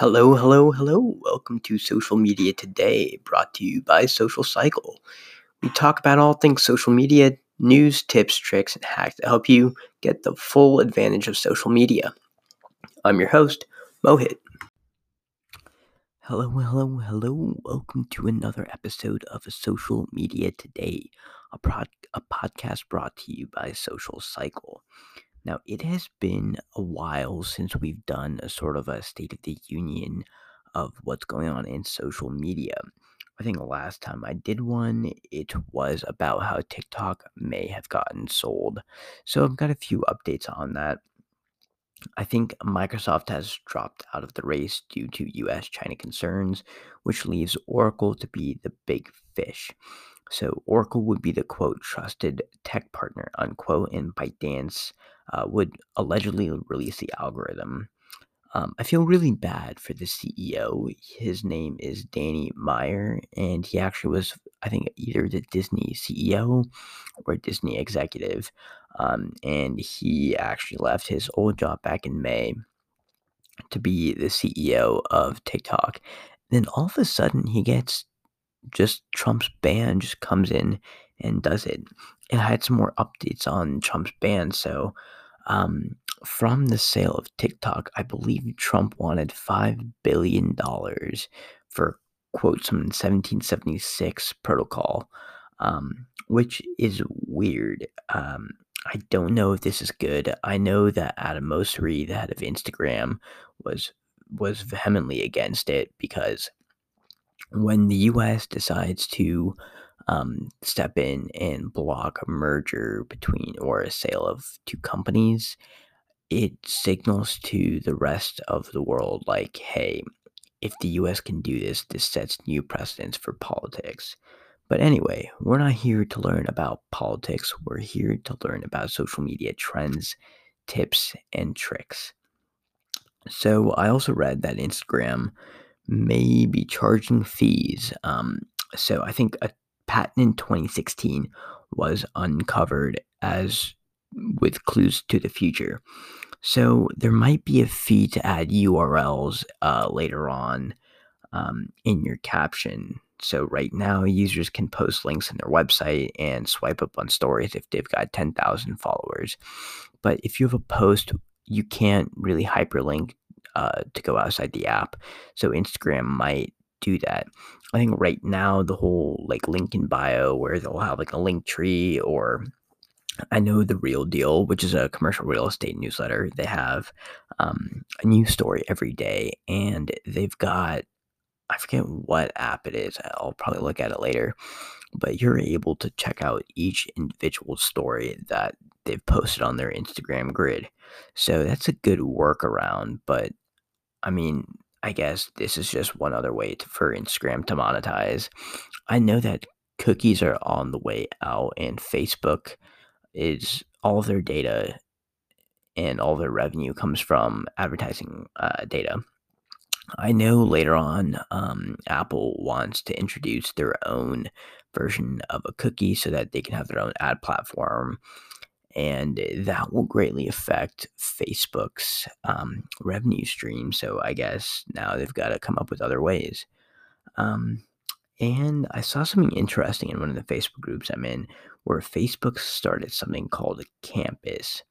Hello, hello, hello. Welcome to Social Media Today, brought to you by Social Cycle. We talk about all things social media, news, tips, tricks, and hacks to help you get the full advantage of social media. I'm your host, Mohit. Hello, hello, hello. Welcome to another episode of Social Media Today, a, a podcast brought to you by Social Cycle. Now, it has been a while since we've done a sort of a State of the Union of what's going on in social media. I think the last time I did one, it was about how TikTok may have gotten sold. So I've got a few updates on that. I think Microsoft has dropped out of the race due to US China concerns, which leaves Oracle to be the big fish. So Oracle would be the quote trusted tech partner unquote, and ByteDance uh, would allegedly release the algorithm. Um, I feel really bad for the CEO. His name is Danny Meyer, and he actually was, I think, either the Disney CEO or Disney executive. Um, and he actually left his old job back in May to be the CEO of TikTok. then all of a sudden, he gets just Trump's ban just comes in and does it. And I had some more updates on Trump's ban. So um, from the sale of TikTok, I believe Trump wanted $5 billion for, quote, some 1776 protocol, um, which is weird. Um, I don't know if this is good. I know that Adam Mosseri, the head of Instagram, was was vehemently against it because when the U.S. decides to um, step in and block a merger between or a sale of two companies, it signals to the rest of the world like, hey, if the US can do this, this sets new precedents for politics. But anyway, we're not here to learn about politics. We're here to learn about social media trends, tips, and tricks. So I also read that Instagram may be charging fees. Um, so I think a patent in 2016 was uncovered as with clues to the future. So there might be a fee to add URLs uh, later on um, in your caption. So right now, users can post links in their website and swipe up on stories if they've got 10,000 followers. But if you have a post, you can't really hyperlink uh, to go outside the app. So Instagram might do that. I think right now the whole like link in bio where they'll have like a link tree or I know the real deal, which is a commercial real estate newsletter. They have um, a new story every day, and they've got I forget what app it is. I'll probably look at it later, but you're able to check out each individual story that they've posted on their Instagram grid. So that's a good workaround. But I mean, I guess this is just one other way to, for Instagram to monetize. I know that cookies are on the way out, and Facebook is all their data and all their revenue comes from advertising uh, data. I know later on, um, Apple wants to introduce their own version of a cookie so that they can have their own ad platform and that will greatly affect Facebook's um, revenue stream. So I guess now they've got to come up with other ways. Um, and I saw something interesting in one of the Facebook groups I'm in where Facebook started something called campus.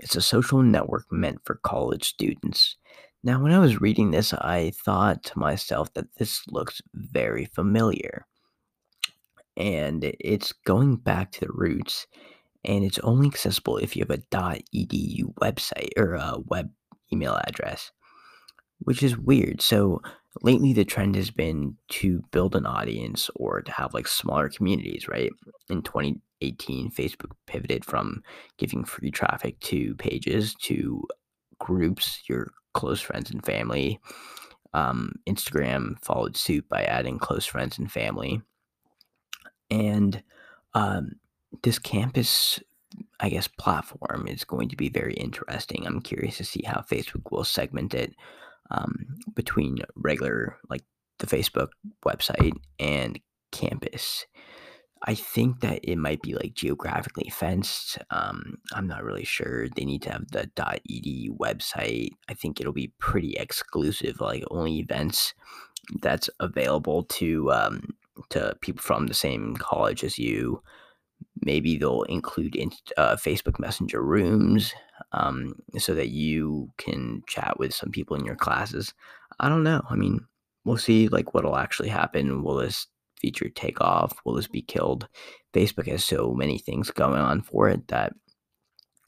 It's a social network meant for college students. Now, when I was reading this, I thought to myself that this looks very familiar. And it's going back to the roots and it's only accessible if you have a .edu website or a web email address, which is weird. So lately the trend has been to build an audience or to have like smaller communities, right? In 2018, Facebook pivoted from giving free traffic to pages to groups, your close friends and family. Um, Instagram followed suit by adding close friends and family. And um, this campus I guess platform is going to be very interesting. I'm curious to see how Facebook will segment it um, between regular like the Facebook website and campus. I think that it might be like geographically fenced. Um, I'm not really sure. They need to have the .edu website. I think it'll be pretty exclusive, like only events that's available to um, to people from the same college as you. Maybe they'll include in, uh, Facebook Messenger rooms um, so that you can chat with some people in your classes. I don't know. I mean, we'll see like what'll actually happen. Will this feature take off? Will this be killed? Facebook has so many things going on for it that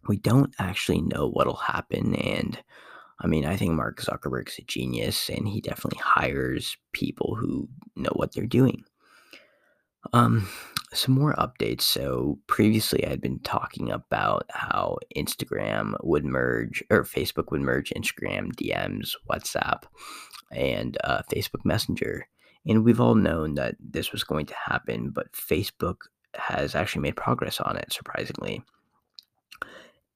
we don't actually know what'll happen. And I mean, I think Mark Zuckerberg's a genius and he definitely hires people who know what they're doing. Um, some more updates. So previously, I had been talking about how Instagram would merge, or Facebook would merge Instagram DMs, WhatsApp, and uh, Facebook Messenger. And we've all known that this was going to happen, but Facebook has actually made progress on it, surprisingly.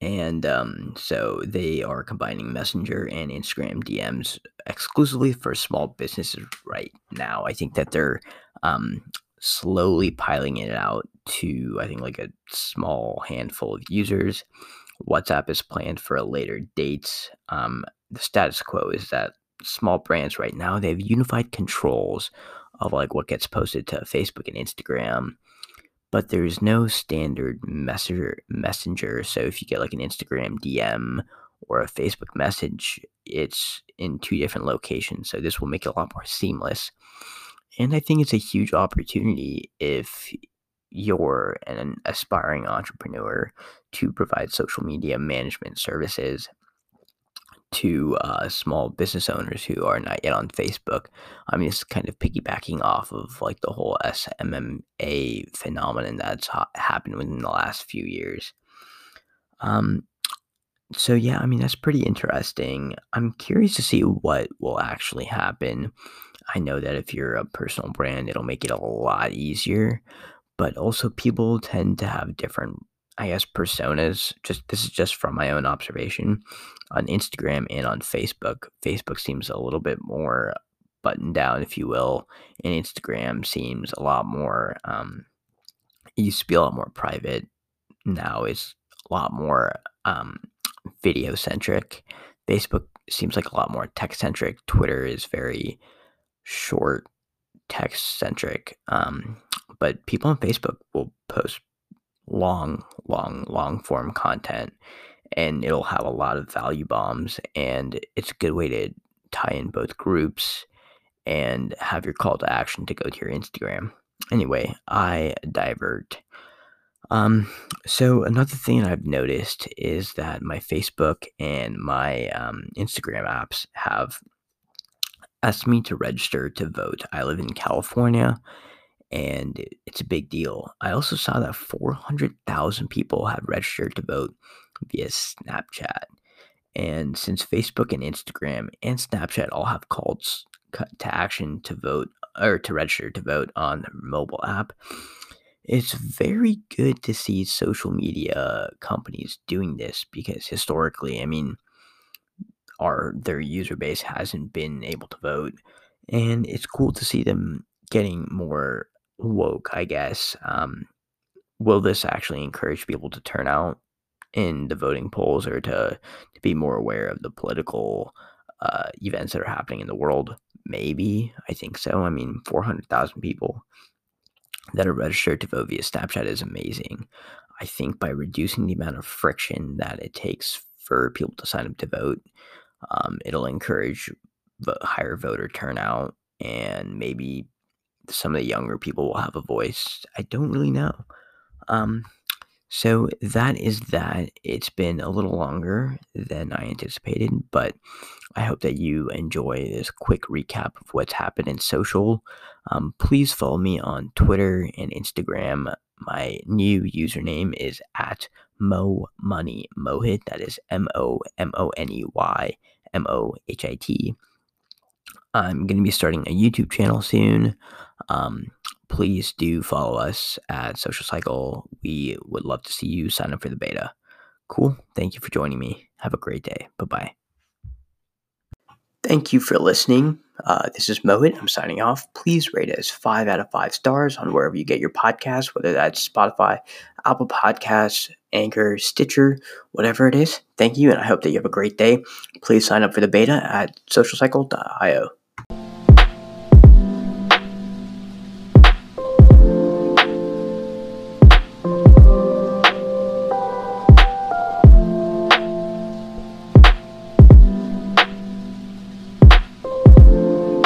And um, so they are combining Messenger and Instagram DMs exclusively for small businesses right now. I think that they're um, slowly piling it out to, I think, like a small handful of users. WhatsApp is planned for a later date. Um, the status quo is that small brands right now they have unified controls of like what gets posted to Facebook and Instagram but there's no standard messenger messenger so if you get like an Instagram DM or a Facebook message it's in two different locations so this will make it a lot more seamless and I think it's a huge opportunity if you're an aspiring entrepreneur to provide social media management services to uh, small business owners who are not yet on Facebook. I'm just kind of piggybacking off of like the whole SMMA phenomenon that's ha- happened within the last few years. Um, so yeah, I mean that's pretty interesting. I'm curious to see what will actually happen. I know that if you're a personal brand, it'll make it a lot easier, but also people tend to have different I guess personas. Just this is just from my own observation on Instagram and on Facebook. Facebook seems a little bit more buttoned down, if you will, and Instagram seems a lot more. Um, it used to be a lot more private. Now it's a lot more um, video centric. Facebook seems like a lot more tech centric. Twitter is very short text centric. Um, but people on Facebook will post long, long, long form content and it'll have a lot of value bombs and it's a good way to tie in both groups and have your call to action to go to your Instagram. Anyway, I divert. Um, so another thing I've noticed is that my Facebook and my um, Instagram apps have asked me to register to vote. I live in California, and it's a big deal. I also saw that 400,000 people have registered to vote via Snapchat. And since Facebook and Instagram and Snapchat all have calls to action to vote or to register to vote on the mobile app, it's very good to see social media companies doing this because historically, I mean, our their user base hasn't been able to vote, and it's cool to see them getting more woke, I guess. Um, will this actually encourage people to turn out in the voting polls or to, to be more aware of the political uh, events that are happening in the world? Maybe. I think so. I mean, 400,000 people that are registered to vote via Snapchat is amazing. I think by reducing the amount of friction that it takes for people to sign up to vote, um, it'll encourage higher voter turnout and maybe some of the younger people will have a voice. I don't really know. Um, so that is that. It's been a little longer than I anticipated, but I hope that you enjoy this quick recap of what's happened in social. Um, please follow me on Twitter and Instagram. My new username is at Mo Money Mohit. That is M O M O N E Y M O H I T. I'm going to be starting a YouTube channel soon. Um, please do follow us at Social Cycle. We would love to see you sign up for the beta. Cool. Thank you for joining me. Have a great day. Bye bye. Thank you for listening. Uh, this is Mohit. I'm signing off. Please rate us five out of five stars on wherever you get your podcasts, whether that's Spotify, Apple Podcasts, Anchor, Stitcher, whatever it is. Thank you, and I hope that you have a great day. Please sign up for the beta at socialcycle.io.